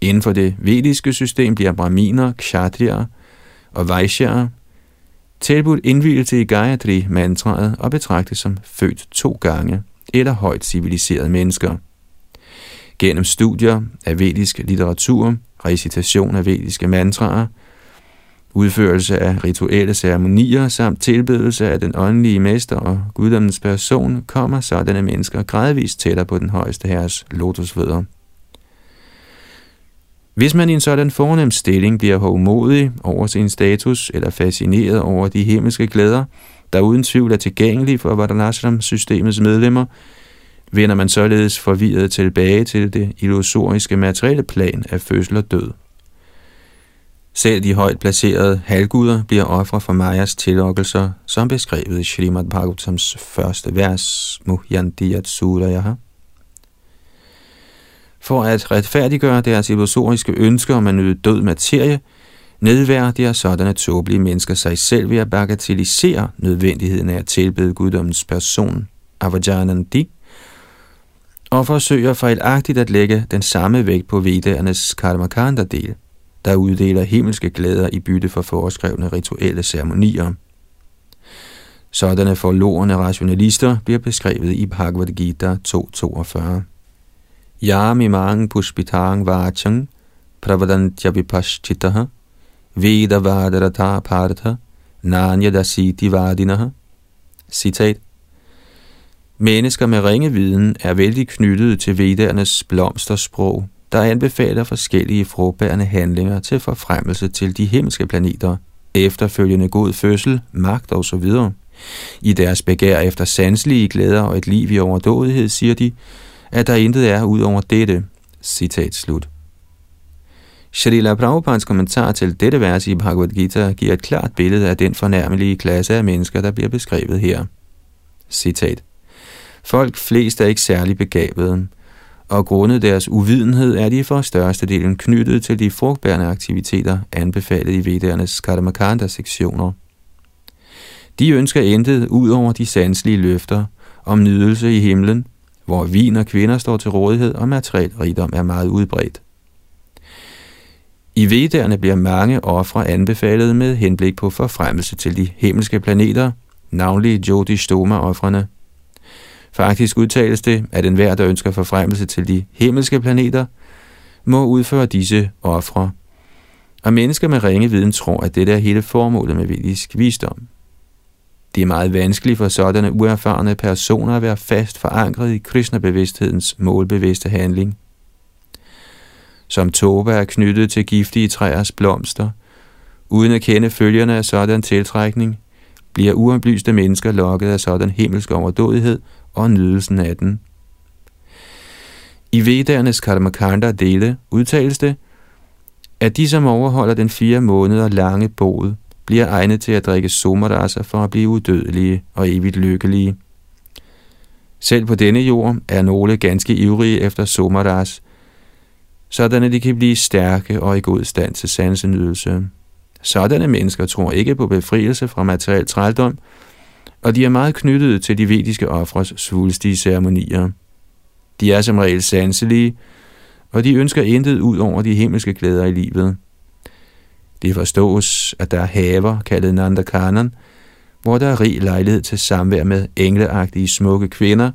Inden for det vediske system bliver braminer, kshatriyer og vaishyaer tilbudt indvielse i Gayatri-mantraet og betragtes som født to gange eller højt civiliserede mennesker. Gennem studier af vedisk litteratur, recitation af vediske mantraer, udførelse af rituelle ceremonier samt tilbedelse af den åndelige mester og guddommens person, kommer sådanne mennesker gradvist tættere på den højeste herres lotusfødder. Hvis man i en sådan fornem stilling bliver hovmodig over sin status eller fascineret over de himmelske glæder, der uden tvivl er tilgængelige for Vardanashram-systemets medlemmer, vender man således forvirret tilbage til det illusoriske materielle plan af fødsel og død. Selv de højt placerede halvguder bliver ofre for Majas tillokkelser, som beskrevet i Srimad Bhagavatams første vers, Muhyandiyat Surayaha. For at retfærdiggøre deres illusoriske ønsker om at nyde død materie, nedværdiger sådanne tåbelige mennesker sig selv ved at bagatellisere nødvendigheden af at tilbede guddommens person, Avajanandi, og forsøger fejlagtigt at lægge den samme vægt på Vedernes Karmakanda-del, der uddeler himmelske glæder i bytte for foreskrevne rituelle ceremonier. Sådanne forlorene rationalister bliver beskrevet i Bhagavad Gita 2.42. Yamimang pushpitang vachang pravadantya vipaschitaha veda vadarata partha nanya dasiti vadinaha. Citat. Mennesker med ringe viden er vældig knyttet til vedernes blomstersprog, der anbefaler forskellige frugtbærende handlinger til forfremmelse til de himmelske planeter, efterfølgende god fødsel, magt osv. I deres begær efter sanselige glæder og et liv i overdådighed, siger de, at der intet er ud over dette. Citat slut. Shalila Prabhupads kommentar til dette vers i Bhagavad Gita giver et klart billede af den fornærmelige klasse af mennesker, der bliver beskrevet her. Citat. Folk flest er ikke særlig begavede, og grundet deres uvidenhed er de for størstedelen knyttet til de frugtbærende aktiviteter anbefalet i Vedernes Karmakanda-sektioner. De ønsker intet ud over de sanselige løfter om nydelse i himlen, hvor vin og kvinder står til rådighed og materiel rigdom er meget udbredt. I vedderne bliver mange ofre anbefalet med henblik på forfremmelse til de himmelske planeter, navnlig Jyotishtoma-offrene. Faktisk udtales det, at enhver, der ønsker forfremmelse til de himmelske planeter, må udføre disse ofre. Og mennesker med ringe viden tror, at det er hele formålet med vedisk visdom. Det er meget vanskeligt for sådanne uerfarne personer at være fast forankret i Krishna-bevidsthedens målbevidste handling – som toba er knyttet til giftige træers blomster. Uden at kende følgerne af sådan tiltrækning, bliver uoplyste mennesker lokket af sådan himmelsk overdådighed og nydelsen af den. I Vedernes Karmakanda dele udtales det, at de, som overholder den fire måneder lange bod, bliver egnet til at drikke somarasa for at blive udødelige og evigt lykkelige. Selv på denne jord er nogle ganske ivrige efter somadas, sådan at de kan blive stærke og i god stand til sansenydelse. Sådanne mennesker tror ikke på befrielse fra materiel trældom, og de er meget knyttet til de vediske ofres svulstige ceremonier. De er som regel sanselige, og de ønsker intet ud over de himmelske glæder i livet. Det forstås, at der er haver, kaldet Nandakanan, hvor der er rig lejlighed til samvær med engleagtige smukke kvinder,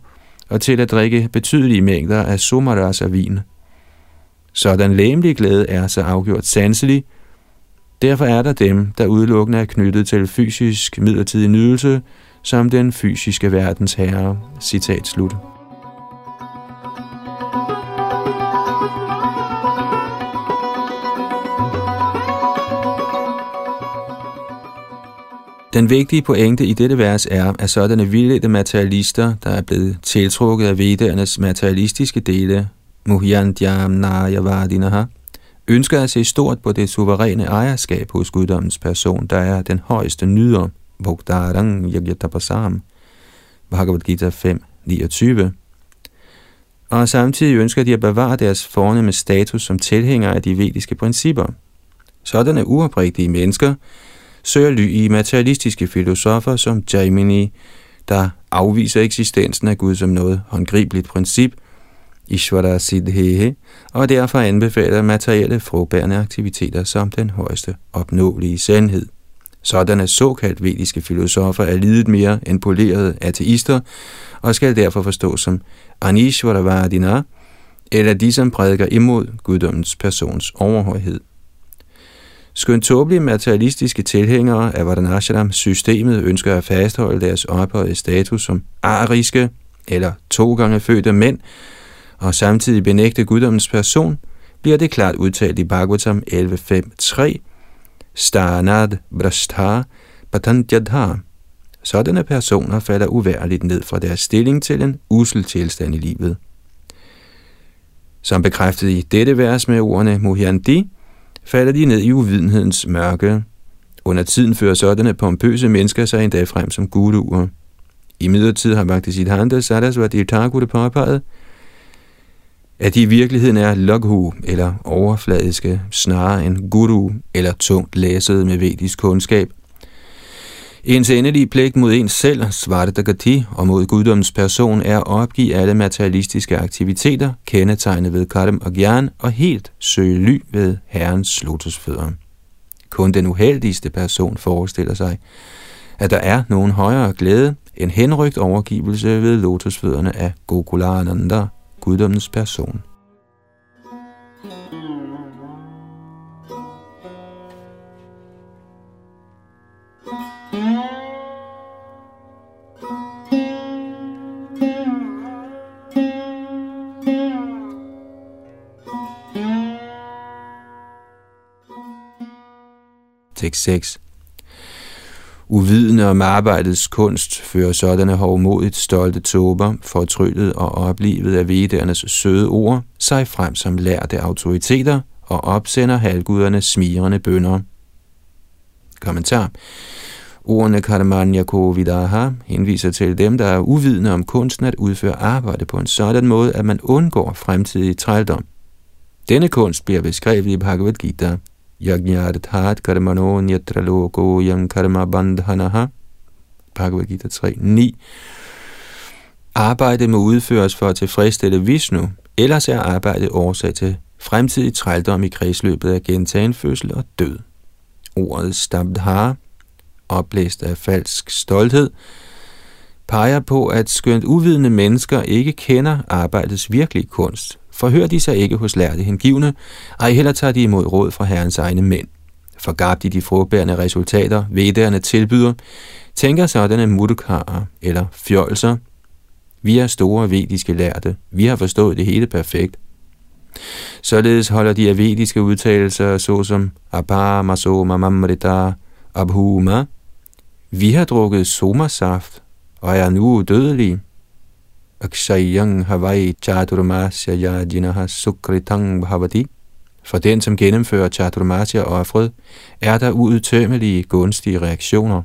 og til at drikke betydelige mængder af somarasa vin – sådan læmelig glæde er så afgjort sanselig. Derfor er der dem, der udelukkende er knyttet til fysisk midlertidig nydelse, som den fysiske verdens herre. Citat slut. Den vigtige pointe i dette vers er, at sådanne vildledte materialister, der er blevet tiltrukket af vedernes materialistiske dele, Muhyantyamnayavadinaha, ønsker at se stort på det suveræne ejerskab hos guddommens person, der er den højeste nyder, Bhoktarang Yagyatapasam, Bhagavad Gita 5, 29. Og samtidig ønsker de at bevare deres fornemme status som tilhængere af de vediske principper. Sådanne uoprigtige mennesker søger ly i materialistiske filosofer som Jaimini, der afviser eksistensen af Gud som noget håndgribeligt princip, Ishvara Siddhehe, og derfor anbefaler materielle frugtbærende aktiviteter som den højeste opnåelige sandhed. Sådanne såkaldt vediske filosofer er lidet mere end polerede ateister, og skal derfor forstås som Anishvaravadina, eller de, som prædiker imod guddommens persons overhøjhed. Skønt tåbelige materialistiske tilhængere af Vardanashram-systemet ønsker at fastholde deres ophøjede status som ariske eller to gange fødte mænd, og samtidig benægte guddommens person, bliver det klart udtalt i Bhagavatam 11.5.3, Stanad Brasthar Patanjadhar. Sådanne personer falder uværligt ned fra deres stilling til en usel tilstand i livet. Som bekræftet i dette vers med ordene Muhyandi, falder de ned i uvidenhedens mørke. Under tiden fører sådanne pompøse mennesker sig endda frem som guduer. I midlertid har Bhaktisiddhanta Sarasvati Thakur påpeget, at de i virkeligheden er loghu eller overfladiske, snarere end guru eller tungt læset med vedisk kundskab. Ens endelige pligt mod ens selv, Svartagati, og mod guddommens person er at opgive alle materialistiske aktiviteter, kendetegnet ved karm og gyan, og helt søge ly ved Herrens lotusfødder. Kun den uheldigste person forestiller sig, at der er nogen højere glæde end henrygt overgivelse ved lotusfødderne af Gokulananda, guddommens person. Tekst 6 Uvidende om arbejdets kunst fører sådanne hovmodigt stolte tober, fortryllet og oplivet af vedernes søde ord, sig frem som lærte autoriteter og opsender halvguderne smirende bønder. Kommentar Ordene Karmanya Kovidaha henviser til dem, der er uvidende om kunsten at udføre arbejde på en sådan måde, at man undgår fremtidig trældom. Denne kunst bliver beskrevet i Bhagavad Gita. Yajnarthat karmano nyatraloko yam karma bandhanaha. Bhagavad Gita 3, 9. Arbejde må udføres for at tilfredsstille Vishnu, ellers er arbejdet årsag til fremtidig trældom i kredsløbet af gentagen fødsel og død. Ordet stabdhar oplæst af falsk stolthed, peger på, at skønt uvidende mennesker ikke kender arbejdets virkelige kunst, forhør de sig ikke hos lærte hengivne, ej heller tager de imod råd fra herrens egne mænd. Forgab de de frugtbærende resultater, vedderne tilbyder, tænker sådanne mudkarer eller fjolser. Vi er store vediske lærte, vi har forstået det hele perfekt. Således holder de avediske udtalelser såsom Abha Masoma Mamrita Abhuma vi har drukket somasaft og er nu udødelige. Akshayang Havai Chaturmasya Yajinaha Sukritang Bhavati. For den, som gennemfører Chaturmasya offret, er der uudtømmelige gunstige reaktioner.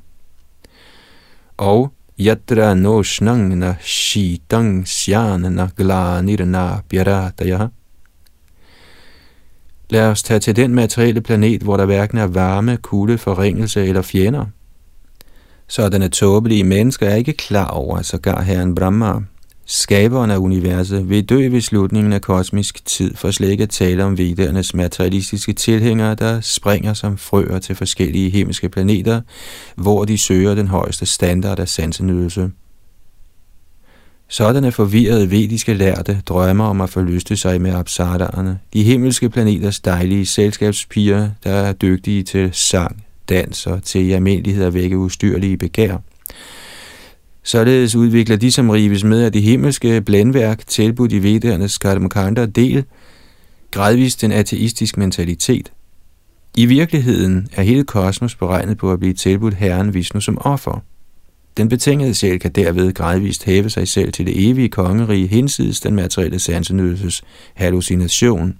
Og Yatra no shnang shitang syanana glanirna byarataya. Lad os tage til den materielle planet, hvor der hverken er varme, kulde, forringelse eller fjender – Sådanne tåbelige mennesker er ikke klar over, at sågar herren Brahma, skaberen af universet, vil dø ved slutningen af kosmisk tid, for slet ikke at tale om vedernes materialistiske tilhængere, der springer som frøer til forskellige himmelske planeter, hvor de søger den højeste standard af sansenydelse. Sådanne forvirrede vediske lærte drømmer om at forlyste sig med absadarerne, de himmelske planeters dejlige selskabspiger, der er dygtige til sang, dans og til i almindelighed at vække ustyrlige begær. Således udvikler de, som rives med af det himmelske blændværk, tilbudt i vedernes Karmakanda del, gradvist en ateistisk mentalitet. I virkeligheden er hele kosmos beregnet på at blive tilbudt Herren Vishnu som offer. Den betingede sjæl kan derved gradvist hæve sig selv til det evige kongerige hinsides den materielle sansenødelses hallucination.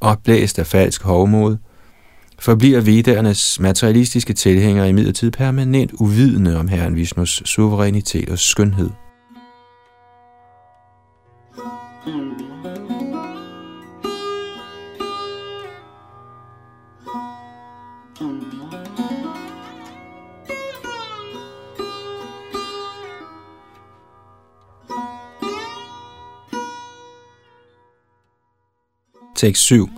Opblæst af falsk hovmod – forbliver vedernes materialistiske tilhængere imidlertid permanent uvidende om Herren Vishnus suverænitet og skønhed. Tekst 7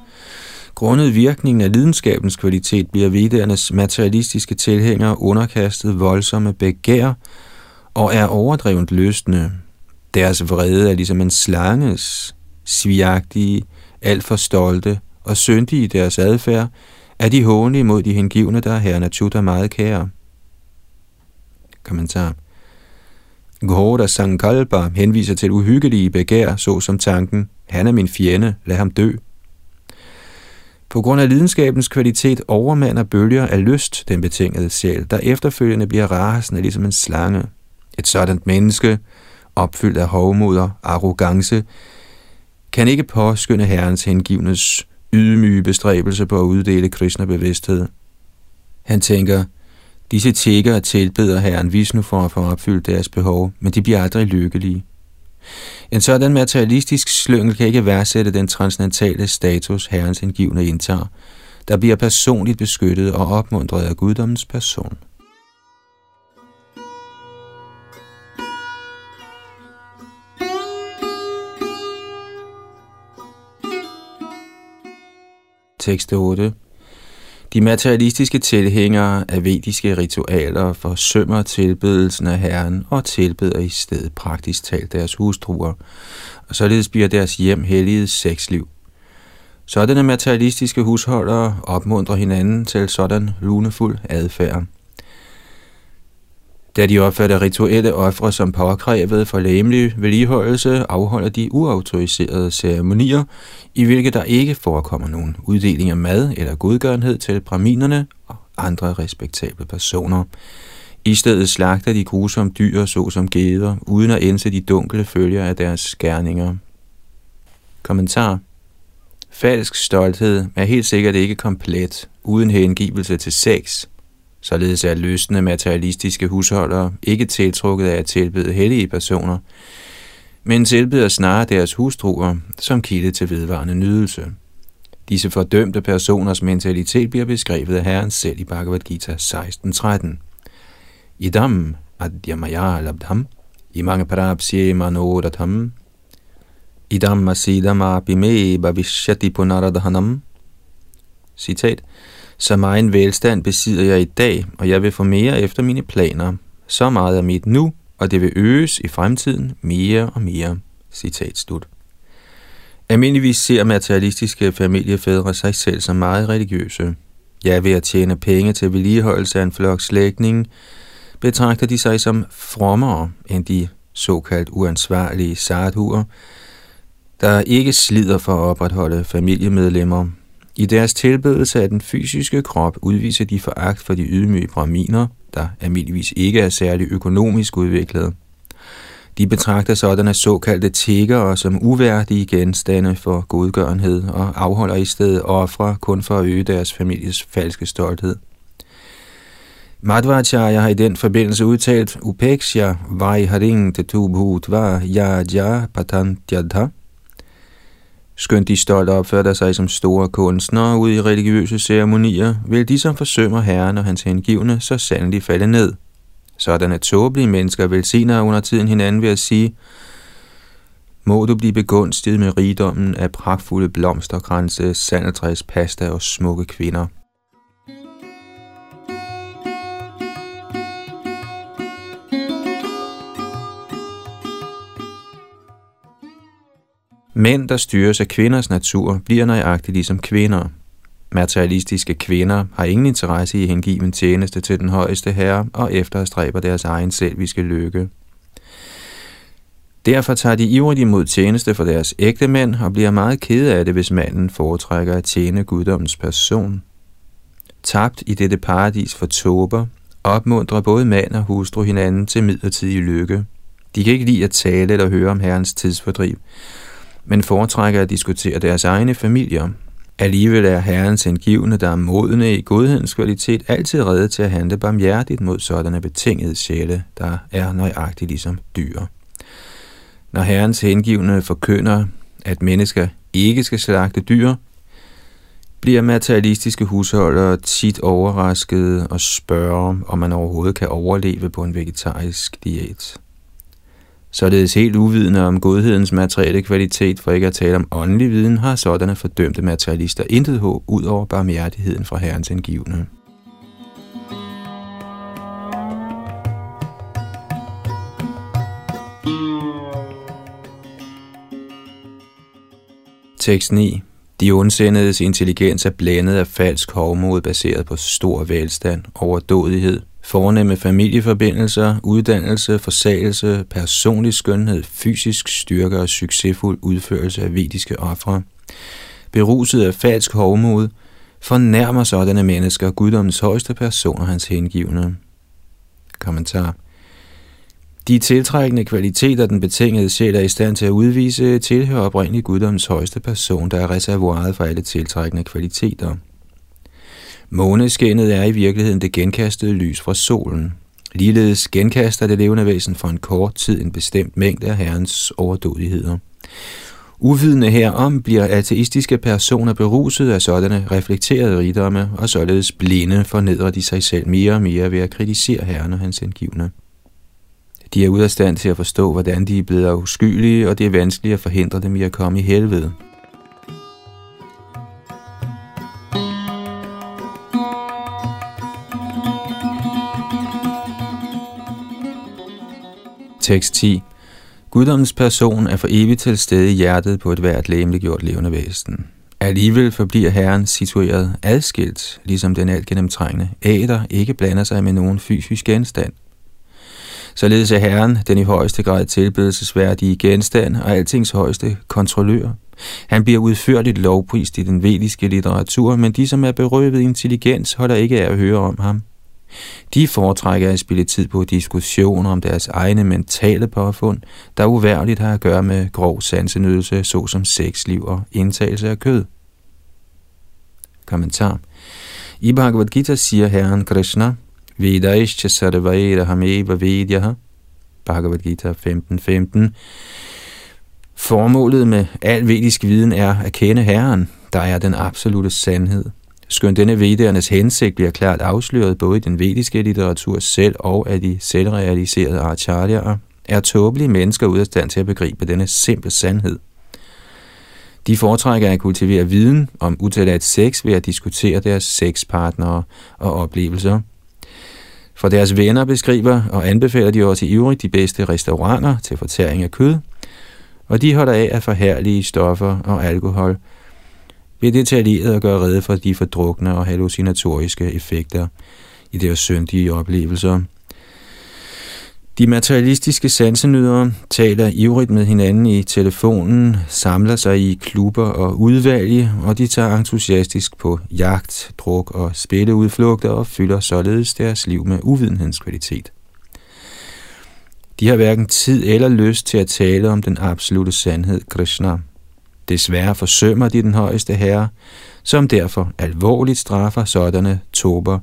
Grundet virkningen af lidenskabens kvalitet bliver vedernes materialistiske tilhængere underkastet voldsomme begær og er overdrevent løsende. Deres vrede er ligesom en slanges, svigagtige, alt for stolte og syndige i deres adfærd, er de hånlige mod de hengivne, der er herren Achuta meget kære. Kommentar Ghoda Sankalpa henviser til uhyggelige begær, såsom tanken, han er min fjende, lad ham dø. På grund af lidenskabens kvalitet overmander bølger af lyst den betingede sjæl, der efterfølgende bliver rasende ligesom en slange. Et sådan menneske, opfyldt af hovmod og arrogance, kan ikke påskynde herrens hengivnes ydmyge bestræbelse på at uddele Krishna-bevidsthed. Han tænker, disse tiggere tilbeder herren Vishnu for at få opfyldt deres behov, men de bliver aldrig lykkelige. En sådan materialistisk slyngel kan ikke værdsætte den transcendentale status, herrens indgivende indtager, der bliver personligt beskyttet og opmuntret af guddommens person. Tekst 8 de materialistiske tilhængere af vediske ritualer forsømmer tilbedelsen af Herren og tilbeder i stedet praktisk talt deres hustruer, og således bliver deres hjem helliget sexliv. Sådanne materialistiske husholdere opmuntrer hinanden til sådan lunefuld adfærd da de opfatter rituelle ofre som påkrævet for læmelig vedligeholdelse, afholder de uautoriserede ceremonier, i hvilke der ikke forekommer nogen uddeling af mad eller godgørenhed til braminerne og andre respektable personer. I stedet slagter de grusomme dyr såsom geder, uden at indse de dunkle følger af deres skærninger. Kommentar Falsk stolthed er helt sikkert ikke komplet uden hengivelse til sex. Således er løsende materialistiske husholdere ikke tiltrukket af at tilbede hellige personer, men tilbeder snarere deres hustruer som kilde til vedvarende nydelse. Disse fordømte personers mentalitet bliver beskrevet af Herren selv i Bhagavad Gita 16.13. Idam adyamaya labdham imang parapsye manodatham idam asidam abime bhavishyati punaradhanam Citat så meget velstand besidder jeg i dag, og jeg vil få mere efter mine planer. Så meget er mit nu, og det vil øges i fremtiden mere og mere. Citat slut. Almindeligvis ser materialistiske familiefædre sig selv som meget religiøse. Ja, ved at tjene penge til vedligeholdelse af en flok slægtning, betragter de sig som frommere end de såkaldt uansvarlige sadhuer, der ikke slider for at opretholde familiemedlemmer. I deres tilbedelse af den fysiske krop udviser de foragt for de ydmyge braminer, der almindeligvis ikke er særlig økonomisk udviklede. De betragter sådanne såkaldte tiggere som uværdige genstande for godgørenhed og afholder i stedet ofre kun for at øge deres families falske stolthed. Madhvacharya har i den forbindelse udtalt Upeksha vajharing tetubhut var ja ja Patantyadha. Skønt de stolt opfører sig som store kunstnere ud i religiøse ceremonier, vil de som forsømmer Herren og hans hengivne så sandelig falde ned. Sådanne tåbelige mennesker velsigner under tiden hinanden ved at sige, må du blive begunstiget med rigdommen af pragtfulde blomsterkranse, sandeltræs, pasta og smukke kvinder. Mænd, der styres af kvinders natur, bliver nøjagtigt ligesom kvinder. Materialistiske kvinder har ingen interesse i hengiven tjeneste til den højeste herre og efterstræber deres egen selviske lykke. Derfor tager de ivrigt imod tjeneste for deres ægte mænd og bliver meget kede af det, hvis manden foretrækker at tjene guddommens person. Tabt i dette paradis for tober, opmuntrer både mand og hustru hinanden til midlertidig lykke. De kan ikke lide at tale eller høre om herrens tidsfordriv, men foretrækker at diskutere deres egne familier. Alligevel er herrens hengivne, der er modne i godhedens kvalitet, altid redde til at handle barmhjertigt mod sådanne betingede sjæle, der er nøjagtigt ligesom dyr. Når herrens hengivne forkynder, at mennesker ikke skal slagte dyr, bliver materialistiske husholdere tit overraskede og spørger, om man overhovedet kan overleve på en vegetarisk diæt således helt uvidende om godhedens materielle kvalitet, for ikke at tale om åndelig viden, har sådanne fordømte materialister intet håb ud over barmhjertigheden fra Herrens indgivende. Tekst 9. De ondsendedes intelligens er blandet af falsk hovmod baseret på stor velstand, overdådighed, fornemme familieforbindelser, uddannelse, forsagelse, personlig skønhed, fysisk styrke og succesfuld udførelse af vediske ofre. Beruset af falsk hovmod, fornærmer sådanne mennesker guddommens højeste person og hans hengivne. Kommentar de tiltrækkende kvaliteter, den betingede sjæl er i stand til at udvise, tilhører oprindeligt guddommens højeste person, der er reservoiret for alle tiltrækkende kvaliteter. Måneskinnet er i virkeligheden det genkastede lys fra solen. Ligeledes genkaster det levende væsen for en kort tid en bestemt mængde af herrens overdådigheder. Uvidende herom bliver ateistiske personer beruset af sådanne reflekterede rigdomme, og således blinde fornedrer de sig selv mere og mere ved at kritisere herren og hans indgivende. De er ude af stand til at forstå, hvordan de er blevet uskyldige, og det er vanskeligt at forhindre dem i at komme i helvede. Tekst 10. Guddommens person er for evigt til stede i hjertet på et hvert gjort levende væsen. Alligevel forbliver Herren situeret adskilt, ligesom den alt gennemtrængende æder ikke blander sig med nogen fysisk genstand. Således er Herren den i højeste grad tilbedelsesværdige genstand og altings højeste kontrollør. Han bliver udførligt lovprist i den vediske litteratur, men de, som er berøvet intelligens, holder ikke af at høre om ham. De foretrækker at spille tid på diskussioner om deres egne mentale påfund, der uværligt har at gøre med grov sansenydelse, såsom sexliv og indtagelse af kød. Kommentar. I Bhagavad Gita siger Herren Krishna, Vedaishya sarvaira hameva vedyaha, Bhagavad Gita 15.15, 15. Formålet med al vedisk viden er at kende Herren, der er den absolute sandhed. Skønt denne vedernes hensigt bliver klart afsløret både i den vediske litteratur selv og af de selvrealiserede acharyaer, er tåbelige mennesker ud af stand til at begribe denne simple sandhed. De foretrækker at kultivere viden om utilladt sex ved at diskutere deres sexpartnere og oplevelser. For deres venner beskriver og anbefaler de også ivrigt de bedste restauranter til fortæring af kød, og de holder af at forhærlige stoffer og alkohol, ved detaljeret at gøre rede for de fordrukne og hallucinatoriske effekter i deres syndige oplevelser – de materialistiske sansenydere taler ivrigt med hinanden i telefonen, samler sig i klubber og udvalg, og de tager entusiastisk på jagt, druk og spilleudflugter og fylder således deres liv med uvidenhedskvalitet. De har hverken tid eller lyst til at tale om den absolute sandhed, Krishna. Desværre forsømmer de den højeste herre, som derfor alvorligt straffer sådanne tober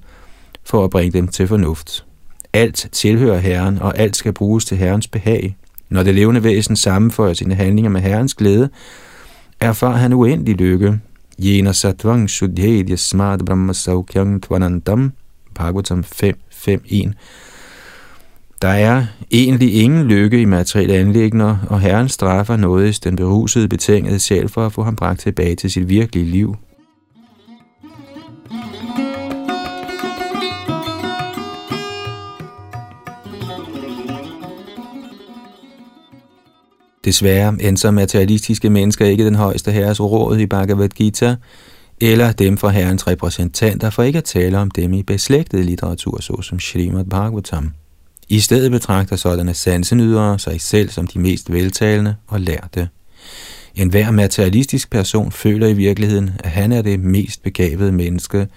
for at bringe dem til fornuft. Alt tilhører Herren, og alt skal bruges til Herrens behag. Når det levende væsen sammenføjer sine handlinger med Herrens glæde, erfar han uendelig lykke. Jena satvang shuddhedya smart brahma saukyang tvanandam, Bhagavatam 5, 5, 1. Der er egentlig ingen lykke i materielle anlægner, og Herren straffer nådes den berusede betingede sjæl for at få ham bragt tilbage til sit virkelige liv. Desværre ændrer materialistiske mennesker ikke den højeste herres råd i Bhagavad Gita, eller dem fra herrens repræsentanter, for ikke at tale om dem i beslægtet litteratur, såsom Srimad Bhagavatam. I stedet betragter sådanne sansenydere sig selv som de mest veltalende og lærte. En hver materialistisk person føler i virkeligheden, at han er det mest begavede menneske,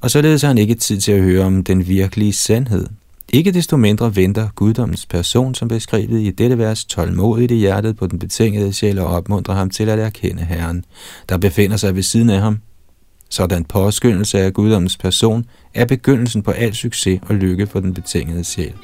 og således har han ikke tid til at høre om den virkelige sandhed – ikke desto mindre venter guddommens person, som beskrevet i dette vers, tålmodigt i hjertet på den betingede sjæl og opmuntrer ham til at erkende Herren, der befinder sig ved siden af ham. Sådan påskyndelse af guddommens person er begyndelsen på al succes og lykke for den betingede sjæl.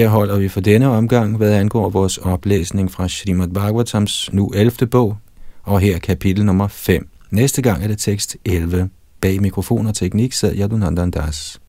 Her holder vi for denne omgang, hvad angår vores oplæsning fra Srimad Bhagavatams nu 11. bog, og her kapitel nummer 5. Næste gang er det tekst 11. Bag mikrofon og teknik sad Yadunandan Das.